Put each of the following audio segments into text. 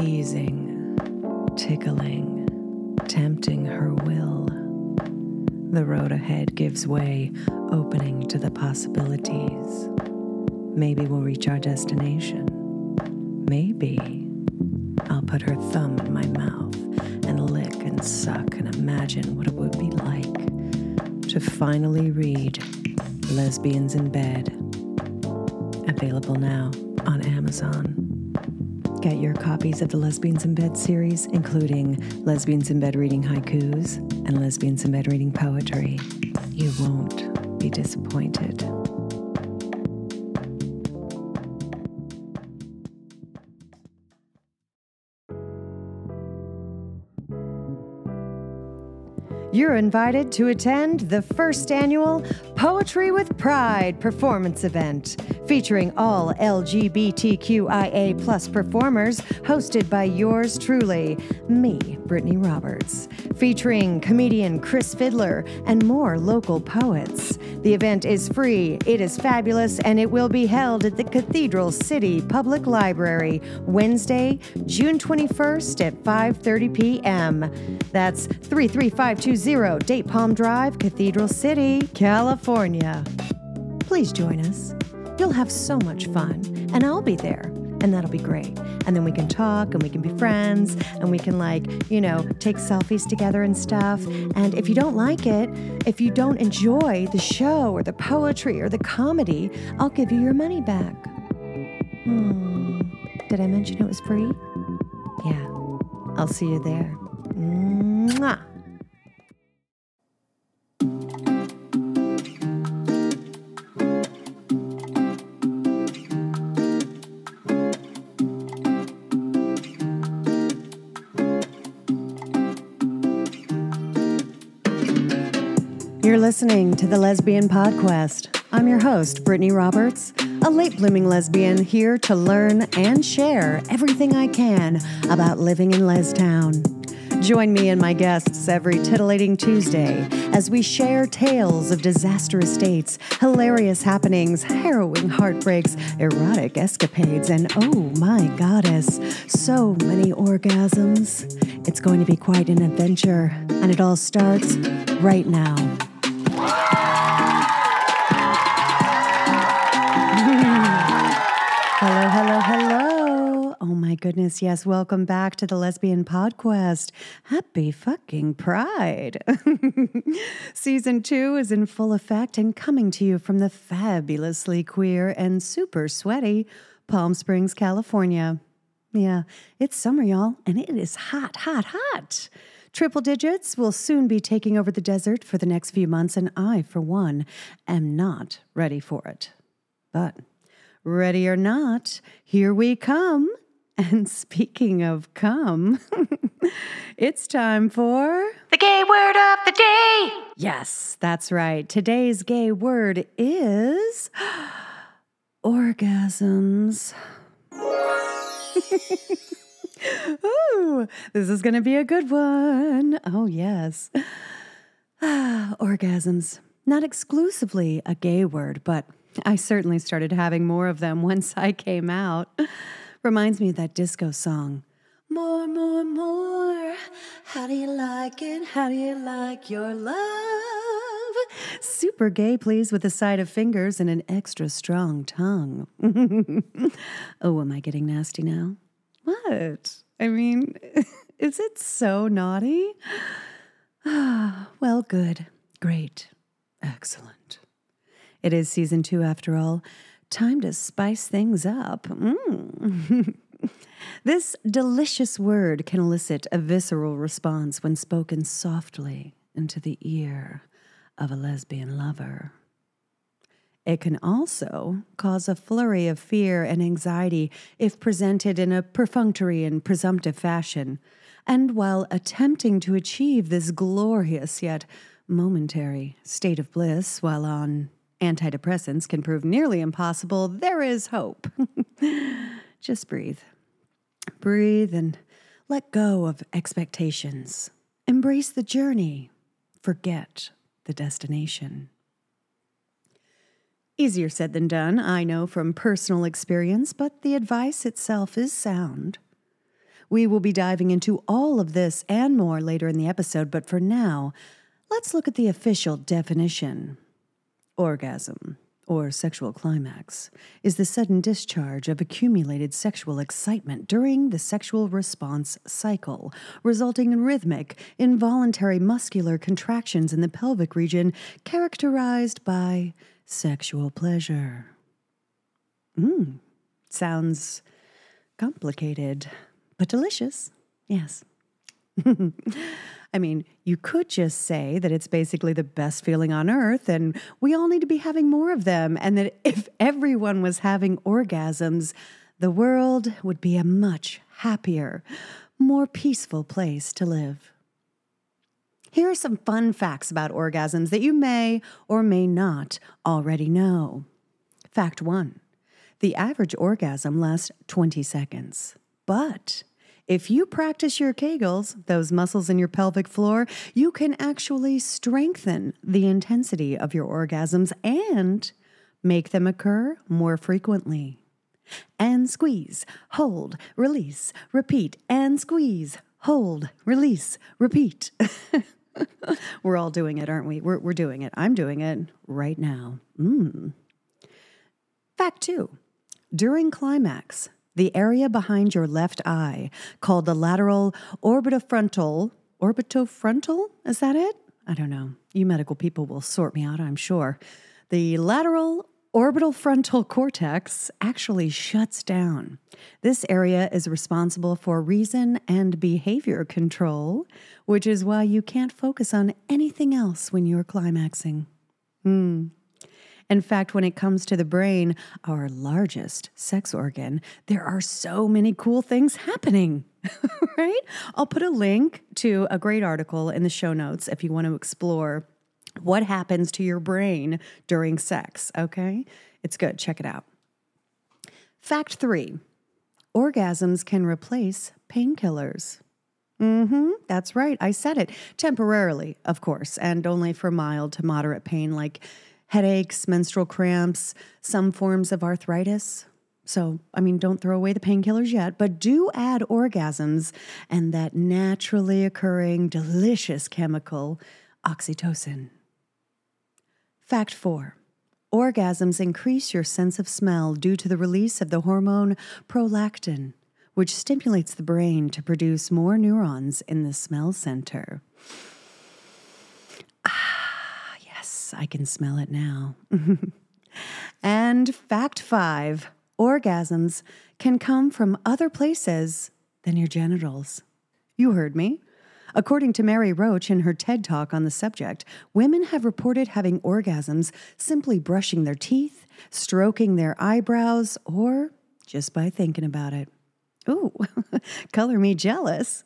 teasing, tickling, tempting her will. The road ahead gives way, opening to the possibilities. Maybe we'll reach our destination. Maybe I'll put her thumb in my mouth and lick and suck and imagine what it would be like to finally read Lesbians in Bed. Available now on Amazon. Get your copies of the Lesbians in Bed series, including Lesbians in Bed reading haikus and Lesbians in Bed reading poetry. You won't be disappointed. You're invited to attend the first annual Poetry with Pride performance event featuring all LGBTQIA plus performers hosted by yours truly, me, Brittny Roberts, featuring comedian Chris Fiddler and more local poets. The event is free, it is fabulous, and it will be held at the Cathedral City Public Library Wednesday, June 21st at 5:30 p.m. That's 33520 Date Palm Drive, Cathedral City, California. Please join us. You'll have so much fun, and I'll be there, and that'll be great. And then we can talk and we can be friends and we can, like, you know, take selfies together and stuff. And if you don't like it, if you don't enjoy the show or the poetry or the comedy, I'll give you your money back. Hmm. Did I mention it was free? Yeah. I'll see you there. Mwah. You're listening to the Lesbian Podquest. I'm your host, Brittny Roberts, a late blooming lesbian here to learn and share everything I can about living in Lestown. Join me and my guests every titillating Tuesday as we share tales of disastrous dates, hilarious happenings, harrowing heartbreaks, erotic escapades, and oh my goddess, so many orgasms. It's going to be quite an adventure, and it all starts right now. Hello, hello, hello. Oh my goodness. Yes, welcome back to the Lesbian Podquest. Happy fucking Pride. Season two is in full effect and coming to you from the fabulously queer and super sweaty Palm Springs, California. Yeah, it's summer, y'all, and it is hot, hot, hot. Triple digits will soon be taking over the desert for the next few months, and I, for one, am not ready for it. But ready or not, here we come. And speaking of come, it's time for The gay word of the day. Yes, that's right. Today's gay word is orgasms. Ooh, this is going to be a good one. Oh, yes. orgasms. Not exclusively a gay word, but I certainly started having more of them once I came out. Reminds me of that disco song. More, more, more. How do you like it? How do you like your love? Super gay, please, with a side of fingers and an extra strong tongue. oh, am I getting nasty now? What? I mean, is it so naughty? well, good, great, excellent. It is season two after all. Time to spice things up. Mm. this delicious word can elicit a visceral response when spoken softly into the ear of a lesbian lover. It can also cause a flurry of fear and anxiety if presented in a perfunctory and presumptive fashion. And while attempting to achieve this glorious yet momentary state of bliss while on antidepressants can prove nearly impossible, there is hope. Just breathe. Breathe and let go of expectations. Embrace the journey. Forget the destination. Easier said than done, I know from personal experience, but the advice itself is sound. We will be diving into all of this and more later in the episode, but for now, let's look at the official definition. Orgasm, or sexual climax, is the sudden discharge of accumulated sexual excitement during the sexual response cycle, resulting in rhythmic, involuntary muscular contractions in the pelvic region characterized by sexual pleasure. Mmm, sounds complicated, but delicious. Yes. I mean, you could just say that it's basically the best feeling on earth and we all need to be having more of them, and that if everyone was having orgasms, the world would be a much happier, more peaceful place to live. Here are some fun facts about orgasms that you may or may not already know. Fact one the average orgasm lasts 20 seconds. But if you practice your Kegels, those muscles in your pelvic floor, you can actually strengthen the intensity of your orgasms and make them occur more frequently. And squeeze, hold, release, repeat, and squeeze, hold, release, repeat. we're all doing it, aren't we? We're, we're doing it. I'm doing it right now. Mm. Fact two during climax, the area behind your left eye, called the lateral orbitofrontal, orbitofrontal, is that it? I don't know. You medical people will sort me out, I'm sure. The lateral orbital frontal cortex actually shuts down. This area is responsible for reason and behavior control, which is why you can't focus on anything else when you're climaxing. Hmm. In fact, when it comes to the brain, our largest sex organ, there are so many cool things happening, right? I'll put a link to a great article in the show notes if you want to explore what happens to your brain during sex, okay? It's good. Check it out. Fact three orgasms can replace painkillers. Mm hmm. That's right. I said it. Temporarily, of course, and only for mild to moderate pain like headaches, menstrual cramps, some forms of arthritis. So, I mean, don't throw away the painkillers yet, but do add orgasms and that naturally occurring delicious chemical, oxytocin. Fact four orgasms increase your sense of smell due to the release of the hormone prolactin, which stimulates the brain to produce more neurons in the smell center. I can smell it now. and fact five orgasms can come from other places than your genitals. You heard me. According to Mary Roach in her TED talk on the subject, women have reported having orgasms simply brushing their teeth, stroking their eyebrows, or just by thinking about it. Ooh, color me jealous.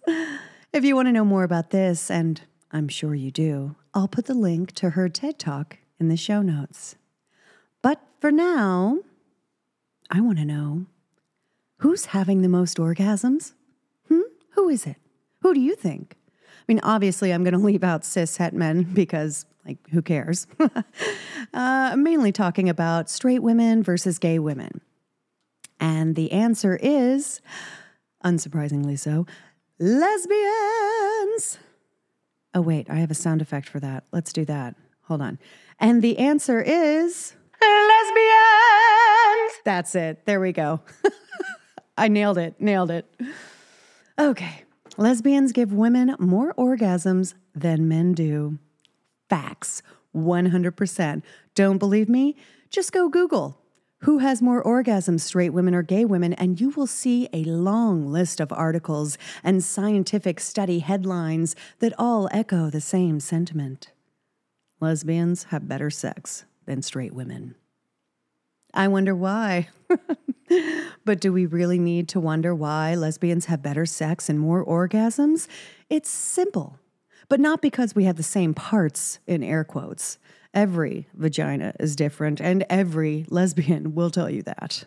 If you want to know more about this, and I'm sure you do, I'll put the link to her TED Talk in the show notes. But for now, I want to know who's having the most orgasms? Hmm? Who is it? Who do you think? I mean, obviously, I'm going to leave out cis het men because, like, who cares? uh, mainly talking about straight women versus gay women. And the answer is, unsurprisingly so, lesbians. Oh, wait, I have a sound effect for that. Let's do that. Hold on. And the answer is lesbians. That's it. There we go. I nailed it. Nailed it. Okay. Lesbians give women more orgasms than men do. Facts. 100%. Don't believe me? Just go Google who has more orgasms, straight women or gay women? And you will see a long list of articles and scientific study headlines that all echo the same sentiment. Lesbians have better sex than straight women. I wonder why. but do we really need to wonder why lesbians have better sex and more orgasms? It's simple, but not because we have the same parts in air quotes. Every vagina is different, and every lesbian will tell you that.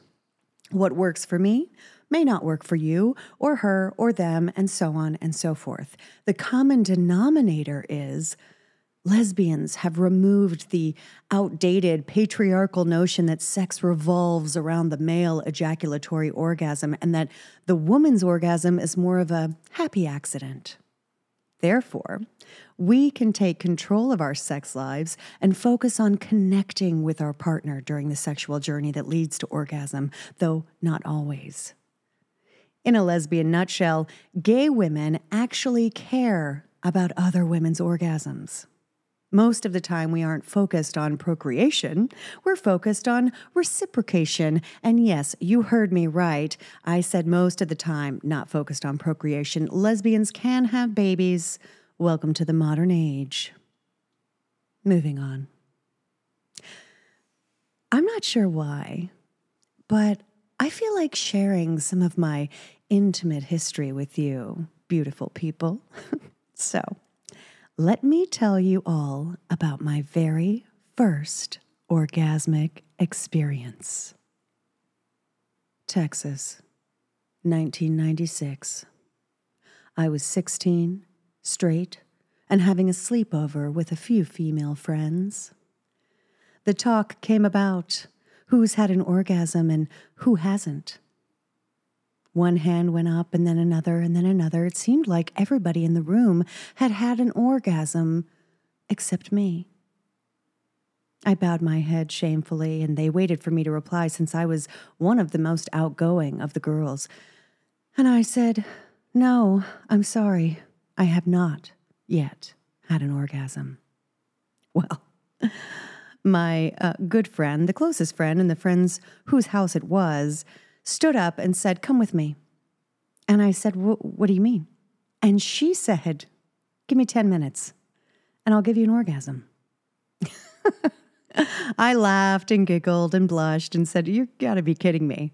What works for me may not work for you, or her, or them, and so on and so forth. The common denominator is lesbians have removed the outdated patriarchal notion that sex revolves around the male ejaculatory orgasm and that the woman's orgasm is more of a happy accident. Therefore, we can take control of our sex lives and focus on connecting with our partner during the sexual journey that leads to orgasm, though not always. In a lesbian nutshell, gay women actually care about other women's orgasms. Most of the time, we aren't focused on procreation. We're focused on reciprocation. And yes, you heard me right. I said most of the time, not focused on procreation. Lesbians can have babies. Welcome to the modern age. Moving on. I'm not sure why, but I feel like sharing some of my intimate history with you, beautiful people. so, let me tell you all about my very first orgasmic experience. Texas, 1996. I was 16, straight, and having a sleepover with a few female friends. The talk came about who's had an orgasm and who hasn't. One hand went up, and then another, and then another. It seemed like everybody in the room had had an orgasm except me. I bowed my head shamefully, and they waited for me to reply since I was one of the most outgoing of the girls. And I said, No, I'm sorry. I have not yet had an orgasm. Well, my uh, good friend, the closest friend, and the friends whose house it was, stood up and said, Come with me. And I said, What do you mean? And she said, Give me 10 minutes and I'll give you an orgasm. I laughed and giggled and blushed and said, You gotta be kidding me.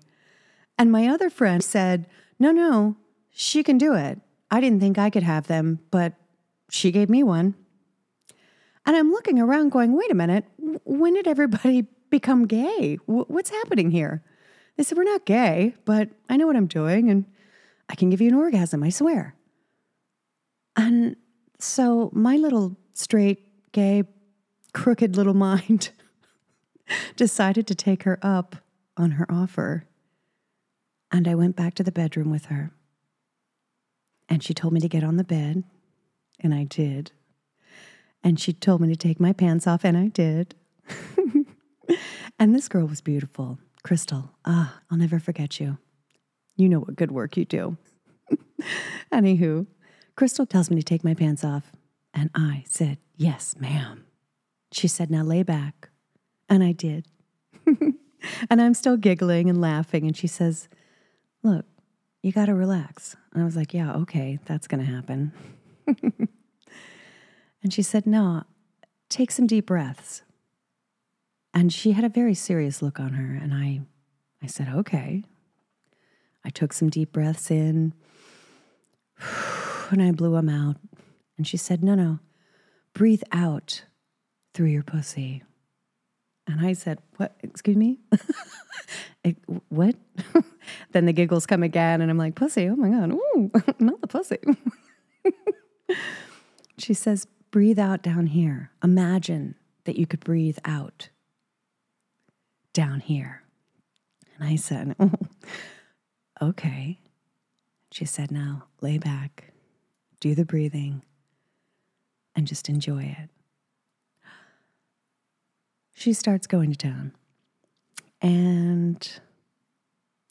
And my other friend said, No, no, she can do it. I didn't think I could have them, but she gave me one. And I'm looking around going, Wait a minute, when did everybody become gay? What's happening here? They said, We're not gay, but I know what I'm doing and I can give you an orgasm, I swear. And so my little straight, gay, crooked little mind decided to take her up on her offer. And I went back to the bedroom with her. And she told me to get on the bed, and I did. And she told me to take my pants off, and I did. and this girl was beautiful. Crystal, ah, I'll never forget you. You know what good work you do. Anywho, Crystal tells me to take my pants off, and I said, Yes, ma'am. She said, Now lay back. And I did. and I'm still giggling and laughing. And she says, Look, you got to relax. And I was like, Yeah, okay, that's going to happen. and she said, No, take some deep breaths. And she had a very serious look on her. And I, I said, okay. I took some deep breaths in and I blew them out. And she said, no, no, breathe out through your pussy. And I said, What? Excuse me? what? then the giggles come again, and I'm like, Pussy, oh my God, ooh, not the pussy. she says, Breathe out down here. Imagine that you could breathe out down here. And I said, oh, Okay. She said, Now lay back, do the breathing, and just enjoy it. She starts going to town. And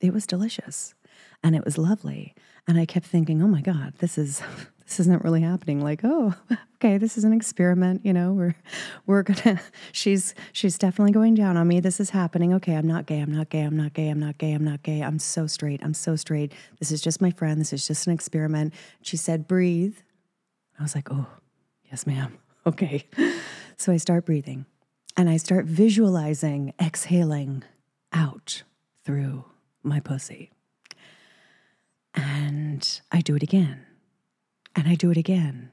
it was delicious and it was lovely. And I kept thinking, oh my God, this is this isn't really happening. Like, oh, okay, this is an experiment. You know, we're we're gonna. She's she's definitely going down on me. This is happening. Okay, I'm not gay. I'm not gay. I'm not gay. I'm not gay. I'm not gay. I'm so straight. I'm so straight. This is just my friend. This is just an experiment. She said, breathe. I was like, oh, yes, ma'am. Okay. So I start breathing, and I start visualizing exhaling out through my pussy. And I do it again and I do it again.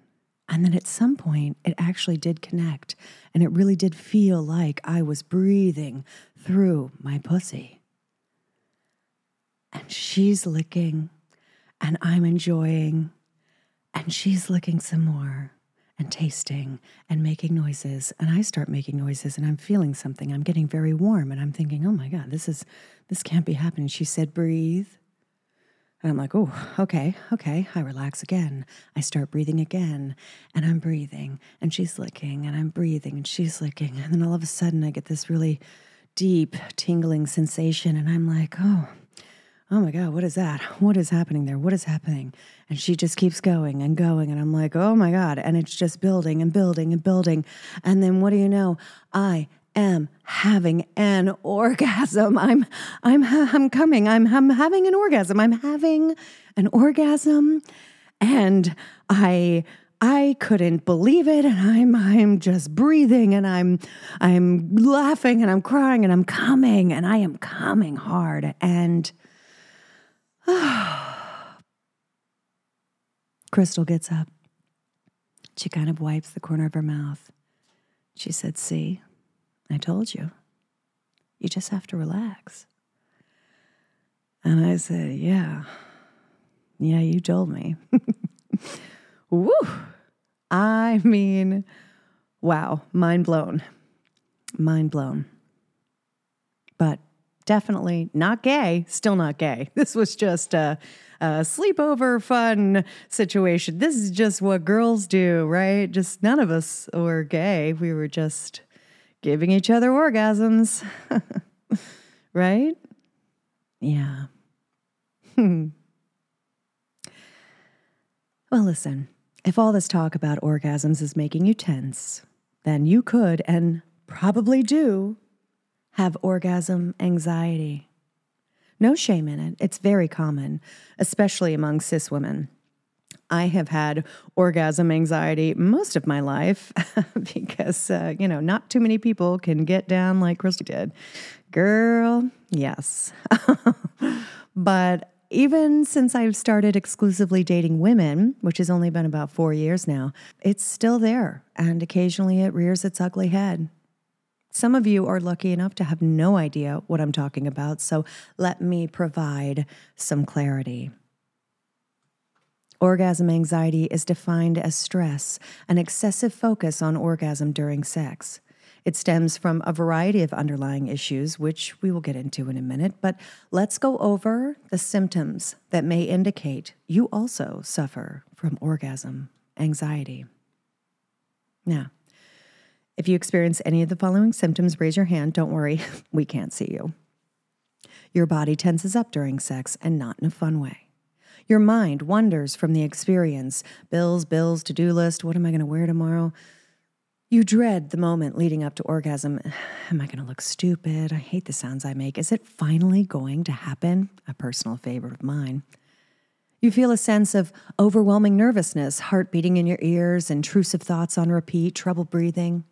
And then at some point, it actually did connect. And it really did feel like I was breathing through my pussy. And she's licking, and I'm enjoying, and she's licking some more. and tasting and making noises. And I start making noises and I'm feeling something. I'm getting very warm and I'm thinking, oh my God, this is, this can't be happening. She said, breathe. And I'm like, oh, okay, okay. I relax again. I start breathing again, and I'm breathing, and she's licking, and I'm breathing, and she's licking. And then all of a sudden, I get this really deep, tingling sensation, and I'm like, oh, oh my God, what is that? What is happening there? What is happening? And she just keeps going and going. And I'm like, oh my God. And it's just building and building and building. And then what do you know? I am having an orgasm. I'm I'm I'm coming. I'm I'm having an orgasm. I'm having an orgasm and I I couldn't believe it and I'm I'm just breathing and I'm I'm laughing and I'm crying and I'm coming and I am coming hard and Crystal gets up. She kind of wipes the corner of her mouth. She said, "See, I told you. You just have to relax. And I said, Yeah. Yeah, you told me. Woo! I mean, wow, mind blown. Mind blown. But definitely not gay, still not gay. This was just a, a, sleepover fun situation. This is just what girls do, right? Just none of us were gay. We were just giving each other orgasms. right? Yeah. well, listen, if all this talk about orgasms is making you tense, then you could and probably do have orgasm anxiety. No shame in it. It's very common, especially among cis women. I have had orgasm anxiety most of my life because, uh, you know, not too many people can get down like Christy did. Girl, yes. but even since I've started exclusively dating women, which has only been about four years now, it's still there. And occasionally it rears its ugly head. Some of you are lucky enough to have no idea what I'm talking about, so let me provide some clarity. Orgasm anxiety is defined as stress, an excessive focus on orgasm during sex. It stems from a variety of underlying issues, which we will get into in a minute, but let's go over the symptoms that may indicate you also suffer from orgasm anxiety. Now, if you experience any of the following symptoms, raise your hand. Don't worry, we can't see you. Your body tenses up during sex and not in a fun way. Your mind wanders from the experience bills, bills, to do list. What am I going to wear tomorrow? You dread the moment leading up to orgasm. Am I going to look stupid? I hate the sounds I make. Is it finally going to happen? A personal favorite of mine. You feel a sense of overwhelming nervousness, heart beating in your ears, intrusive thoughts on repeat, trouble breathing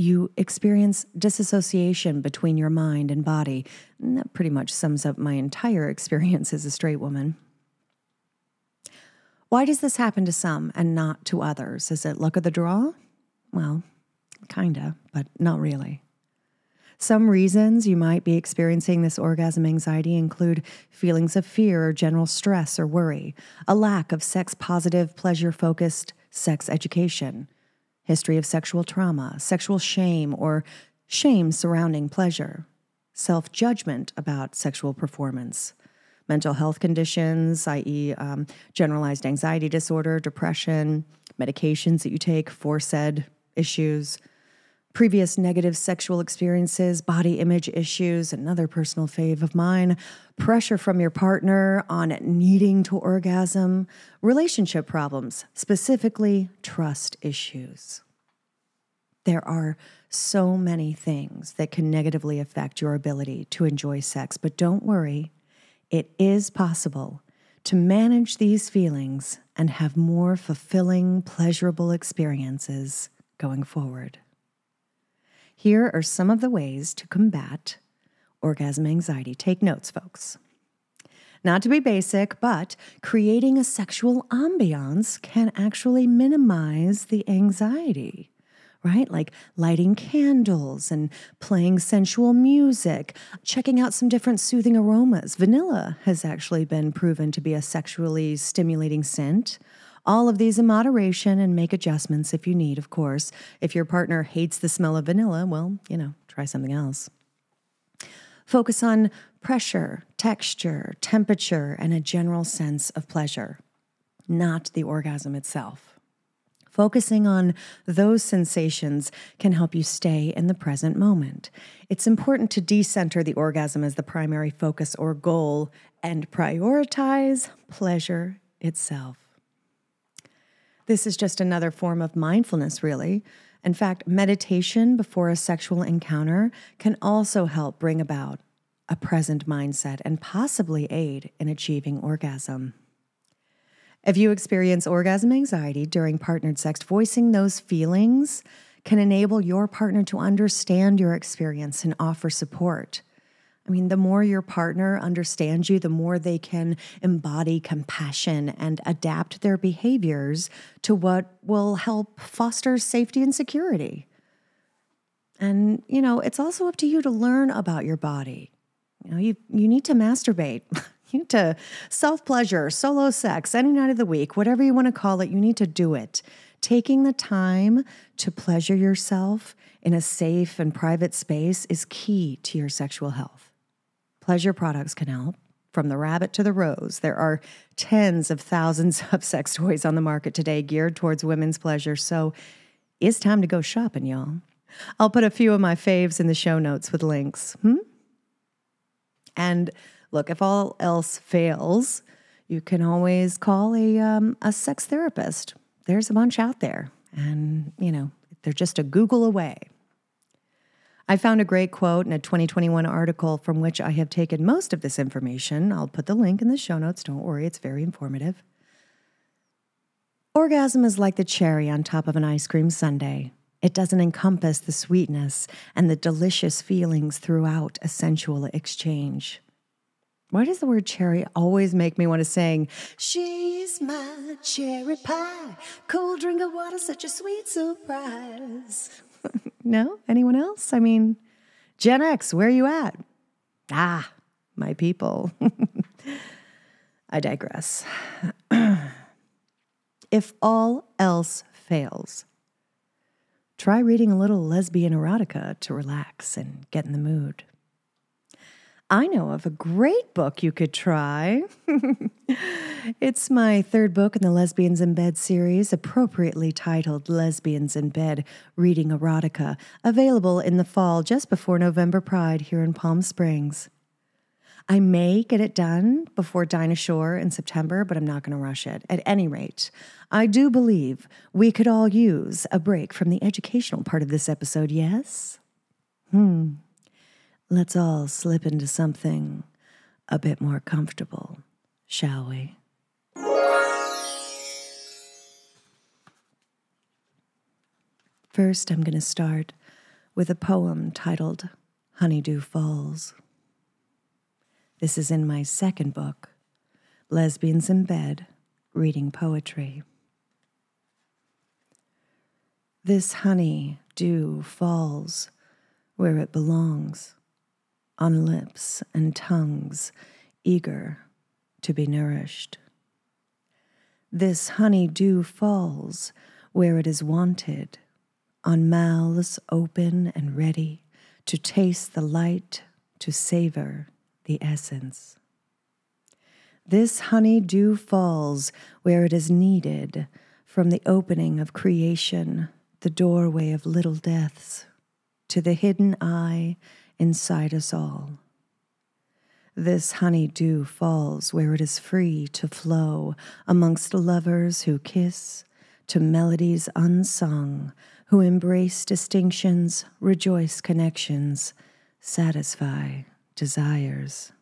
you experience disassociation between your mind and body. And that pretty much sums up my entire experience as a straight woman. Why does this happen to some and not to others? Is it luck of the draw? Well, kinda, but not really. Some reasons you might be experiencing this orgasm anxiety include feelings of fear or general stress or worry, a lack of sex positive, pleasure focused sex education, history of sexual trauma, sexual shame, or shame surrounding pleasure, self judgment about sexual performance, mental health conditions, i.e., um, generalized anxiety disorder, depression, medications that you take for said issues, previous negative sexual experiences, body image issues, another personal fave of mine, pressure from your partner on needing to orgasm, relationship problems, specifically trust issues. There are so many things that can negatively affect your ability to enjoy sex, but don't worry, it is possible to manage these feelings and have more fulfilling, pleasurable experiences going forward. Here are some of the ways to combat orgasm anxiety. Take notes, folks. Not to be basic, but creating a sexual ambiance can actually minimize the anxiety, right? Like lighting candles and playing sensual music, checking out some different soothing aromas. Vanilla has actually been proven to be a sexually stimulating scent. All of these in moderation and make adjustments if you need, of course. If your partner hates the smell of vanilla, well, you know, try something else. Focus on pressure, texture, temperature, and a general sense of pleasure, not the orgasm itself. Focusing on those sensations can help you stay in the present moment. It's important to decenter the orgasm as the primary focus or goal and prioritize pleasure itself. This is just another form of mindfulness, really. In fact, meditation before a sexual encounter can also help bring about a present mindset and possibly aid in achieving orgasm. If you experience orgasm anxiety during partnered sex, voicing those feelings can enable your partner to understand your experience and offer support. I mean, the more your partner understands you, the more they can embody compassion and adapt their behaviors to what will help foster safety and security. And, you know, it's also up to you to learn about your body. You know, you, you need to masturbate. you need to self pleasure, solo sex, any night of the week, whatever you want to call it, you need to do it. Taking the time to pleasure yourself in a safe and private space is key to your sexual health. Pleasure products can help. From the rabbit to the rose, there are tens of thousands of sex toys on the market today geared towards women's pleasure. So it's time to go shopping, y'all. I'll put a few of my faves in the show notes with links. Hmm? And look, if all else fails, you can always call a, um, a sex therapist. There's a bunch out there, and you know, they're just a Google away. I found a great quote in a 2021 article from which I have taken most of this information. I'll put the link in the show notes. Don't worry, it's very informative. Orgasm is like the cherry on top of an ice cream sundae. It doesn't encompass the sweetness and the delicious feelings throughout a sensual exchange. Why does the word cherry always make me want to sing, She's my cherry pie, cold drink of water, such a sweet surprise? no? Anyone else? I mean, Gen X, where are you at? Ah, my people. I digress. if all else fails, try reading a little lesbian erotica to relax and get in the mood. I know of a great book you could try. it's my third book in the Lesbians in Bed series, appropriately titled Lesbians in Bed Reading Erotica, available in the fall just before November Pride here in Palm Springs. I may get it done before Dinah Shore in September, but I'm not going to rush it. At any rate, I do believe we could all use a break from the educational part of this episode, yes? Hmm. Let's all slip into something a bit more comfortable, shall we? First, I'm going to start with a poem titled Honeydew Falls. This is in my second book, Lesbians in Bed Reading Poetry. This honey dew falls where it belongs on lips and tongues eager to be nourished. This honey dew falls where it is wanted, on mouths open and ready to taste the light, to savor the essence. This honey dew falls where it is needed from the opening of creation, the doorway of little deaths, to the hidden eye inside us all. This honey dew falls where it is free to flow amongst lovers who kiss, to melodies unsung, who embrace distinctions, rejoice connections, satisfy desires.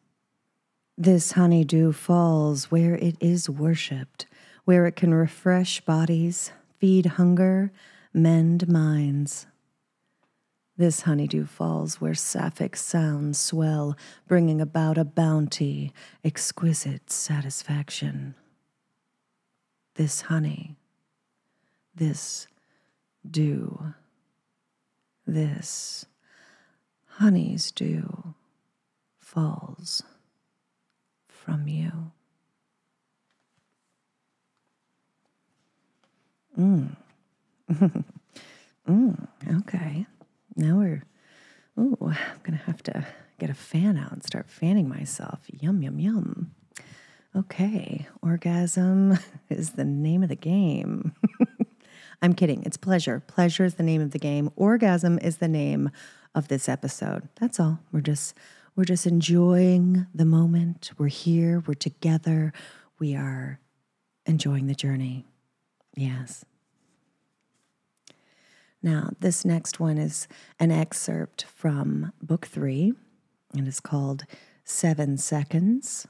This honey dew falls where it is worshipped, where it can refresh bodies, feed hunger, mend minds. This honeydew falls where sapphic sounds swell, bringing about a bounty, exquisite satisfaction. This honey, this dew, this honey's dew falls from you. Mm. mm. Okay. Now we're. Ooh, I'm gonna have to get a fan out and start fanning myself. Yum yum yum. Okay, orgasm is the name of the game. I'm kidding. It's pleasure. Pleasure is the name of the game. Orgasm is the name of this episode. That's all. We're just we're just enjoying the moment. We're here, we're together. We are enjoying the journey. Yes. Now, this next one is an excerpt from book 3 and it's called 7 Seconds.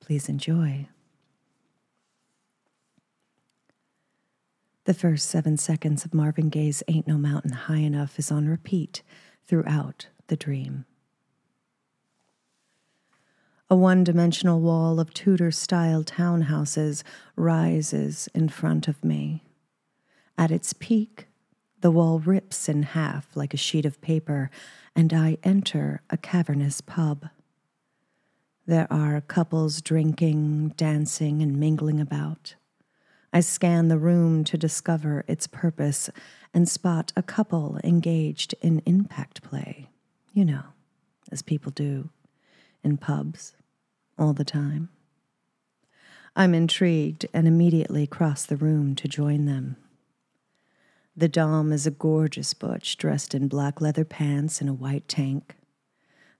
Please enjoy. The first seven seconds of Marvin Gaye's Ain't No Mountain High Enough is on repeat throughout the dream. A one dimensional wall of Tudor style townhouses rises in front of me. At its peak, the wall rips in half like a sheet of paper, and I enter a cavernous pub. There are couples drinking, dancing, and mingling about. I scan the room to discover its purpose and spot a couple engaged in impact play. You know, as people do in pubs all the time. I'm intrigued and immediately cross the room to join them. The Dom is a gorgeous butch dressed in black leather pants and a white tank.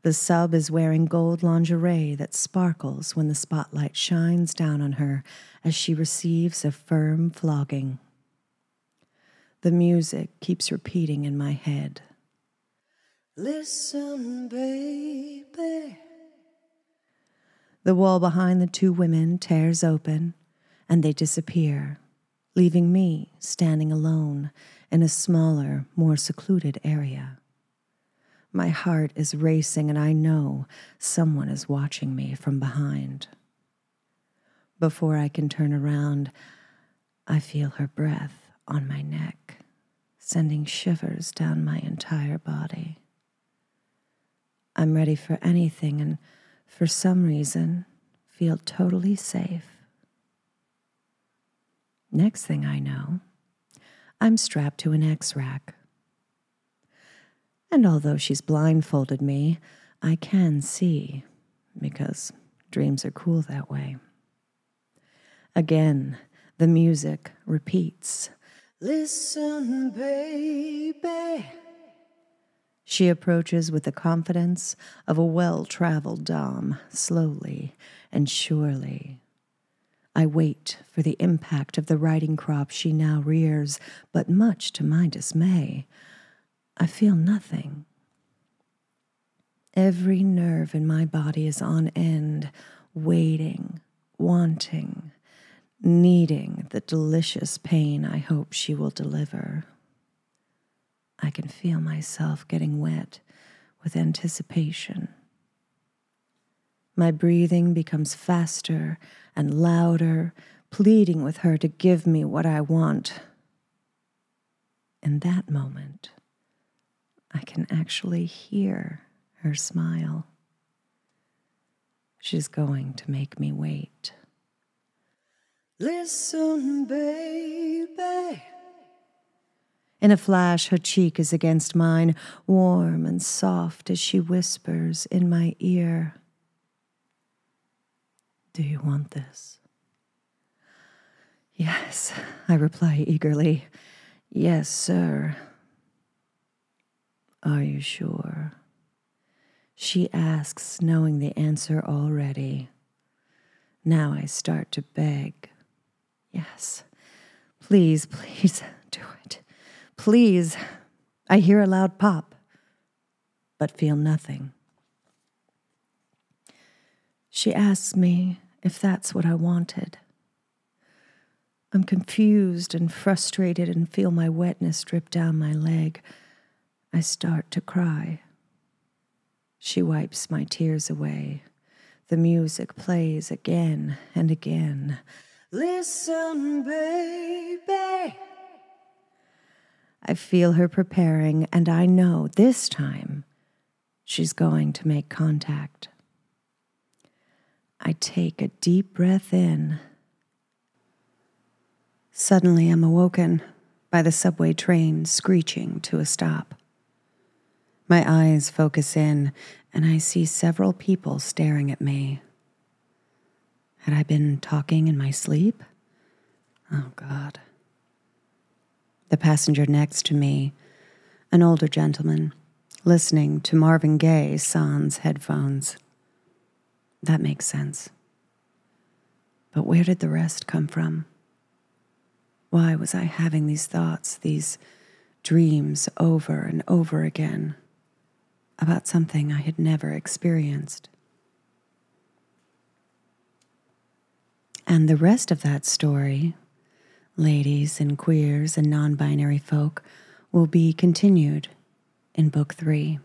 The sub is wearing gold lingerie that sparkles when the spotlight shines down on her as she receives a firm flogging. The music keeps repeating in my head. Listen, baby. The wall behind the two women tears open and they disappear, leaving me standing alone in a smaller, more secluded area. My heart is racing, and I know someone is watching me from behind. Before I can turn around, I feel her breath on my neck, sending shivers down my entire body. I'm ready for anything, and for some reason, feel totally safe. Next thing I know, I'm strapped to an X rack and although she's blindfolded me, I can see, because dreams are cool that way. Again, the music repeats. Listen, baby. She approaches with the confidence of a well traveled Dom, slowly and surely. I wait for the impact of the riding crop she now rears, but much to my dismay, I feel nothing. Every nerve in my body is on end, waiting, wanting, needing the delicious pain I hope she will deliver. I can feel myself getting wet with anticipation. My breathing becomes faster and louder, pleading with her to give me what I want. In that moment, I can actually hear her smile. She's going to make me wait. Listen, baby. In a flash, her cheek is against mine, warm and soft as she whispers in my ear. Do you want this? Yes, I reply eagerly. Yes, sir. Are you sure? She asks, knowing the answer already. Now I start to beg. Yes, please, please do it. Please. I hear a loud pop, but feel nothing. She asks me if that's what I wanted. I'm confused and frustrated and feel my wetness drip down my leg. I start to cry. She wipes my tears away. The music plays again and again. Listen, baby. I feel her preparing, and I know this time she's going to make contact. I take a deep breath in Suddenly, I'm awoken by the subway train screeching to a stop. My eyes focus in, and I see several people staring at me. Had I been talking in my sleep? Oh, God. The passenger next to me, an older gentleman, listening to Marvin Gaye sans headphones. That makes sense. But where did the rest come from? Why was I having these thoughts, these dreams over and over again about something I had never experienced? And the rest of that story, ladies and queers and non binary folk, will be continued in Book Three.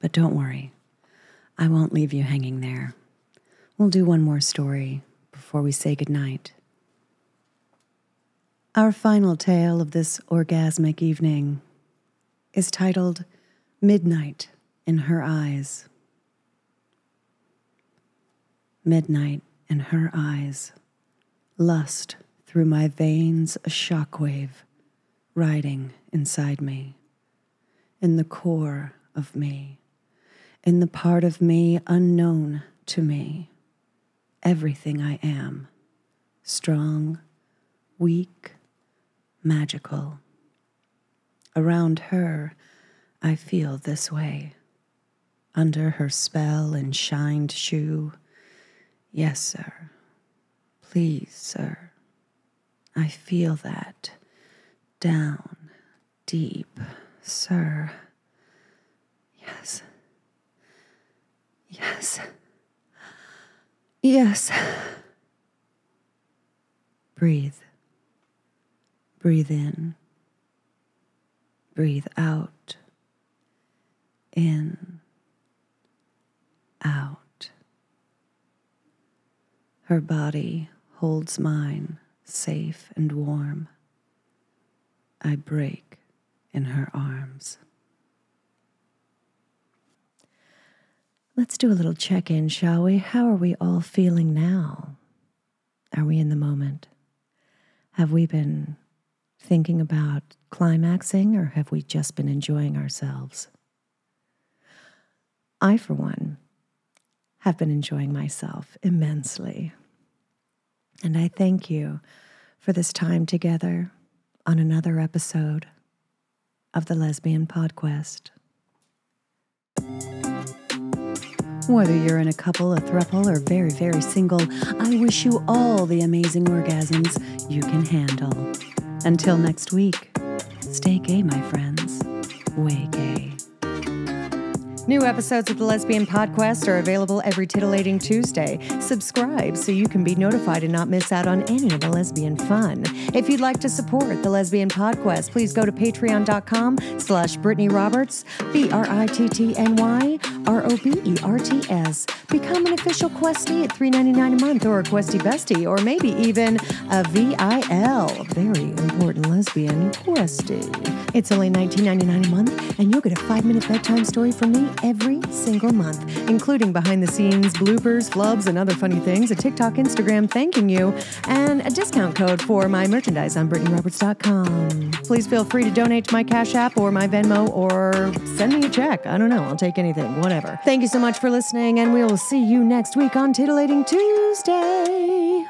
But don't worry, I won't leave you hanging there. We'll do one more story before we say goodnight. Our final tale of this orgasmic evening is titled Midnight in Her Eyes. Midnight in her eyes, lust through my veins a shockwave, riding inside me, in the core of me, in the part of me unknown to me everything I am strong, weak, magical. Around her, I feel this way. Under her spell and shined shoe. Yes, sir. Please, sir. I feel that. Down, deep, sir. Yes. Yes. Yes. Breathe. Breathe in. Breathe out. In. Out. Her body holds mine safe and warm. I break in her arms. Let's do a little check in, shall we? How are we all feeling now? Are we in the moment? Have we been thinking about climaxing or have we just been enjoying ourselves? I, for one, have been enjoying myself immensely. And I thank you for this time together on another episode of the Lesbian Podquest. Whether you're in a couple, a thruple, or very, very single, I wish you all the amazing orgasms you can handle. Until next week, stay gay, my friends. Way gay. New episodes of the Lesbian Podquest are available every titillating Tuesday. Subscribe so you can be notified and not miss out on any of the lesbian fun. If you'd like to support the Lesbian Podquest, please go to patreon.com slash Brittny Roberts, B-R-I-T-T-N-Y, R-O-B-E-R-T-S. Become an official Questie at $3.99 a month or a Questie Bestie or maybe even a VIL, very important lesbian Questie. It's only $19.99 a month and you'll get a five-minute bedtime story from me every single month, including behind the scenes bloopers, flubs, and other funny things, a TikTok, Instagram thanking you, and a discount code for my merchandise on BrittnyRoberts.com. Please feel free to donate to my Cash App or my Venmo or send me a check. I don't know. I'll take anything, whatever. Thank you so much for listening, and we will see you next week on Titillating Tuesday.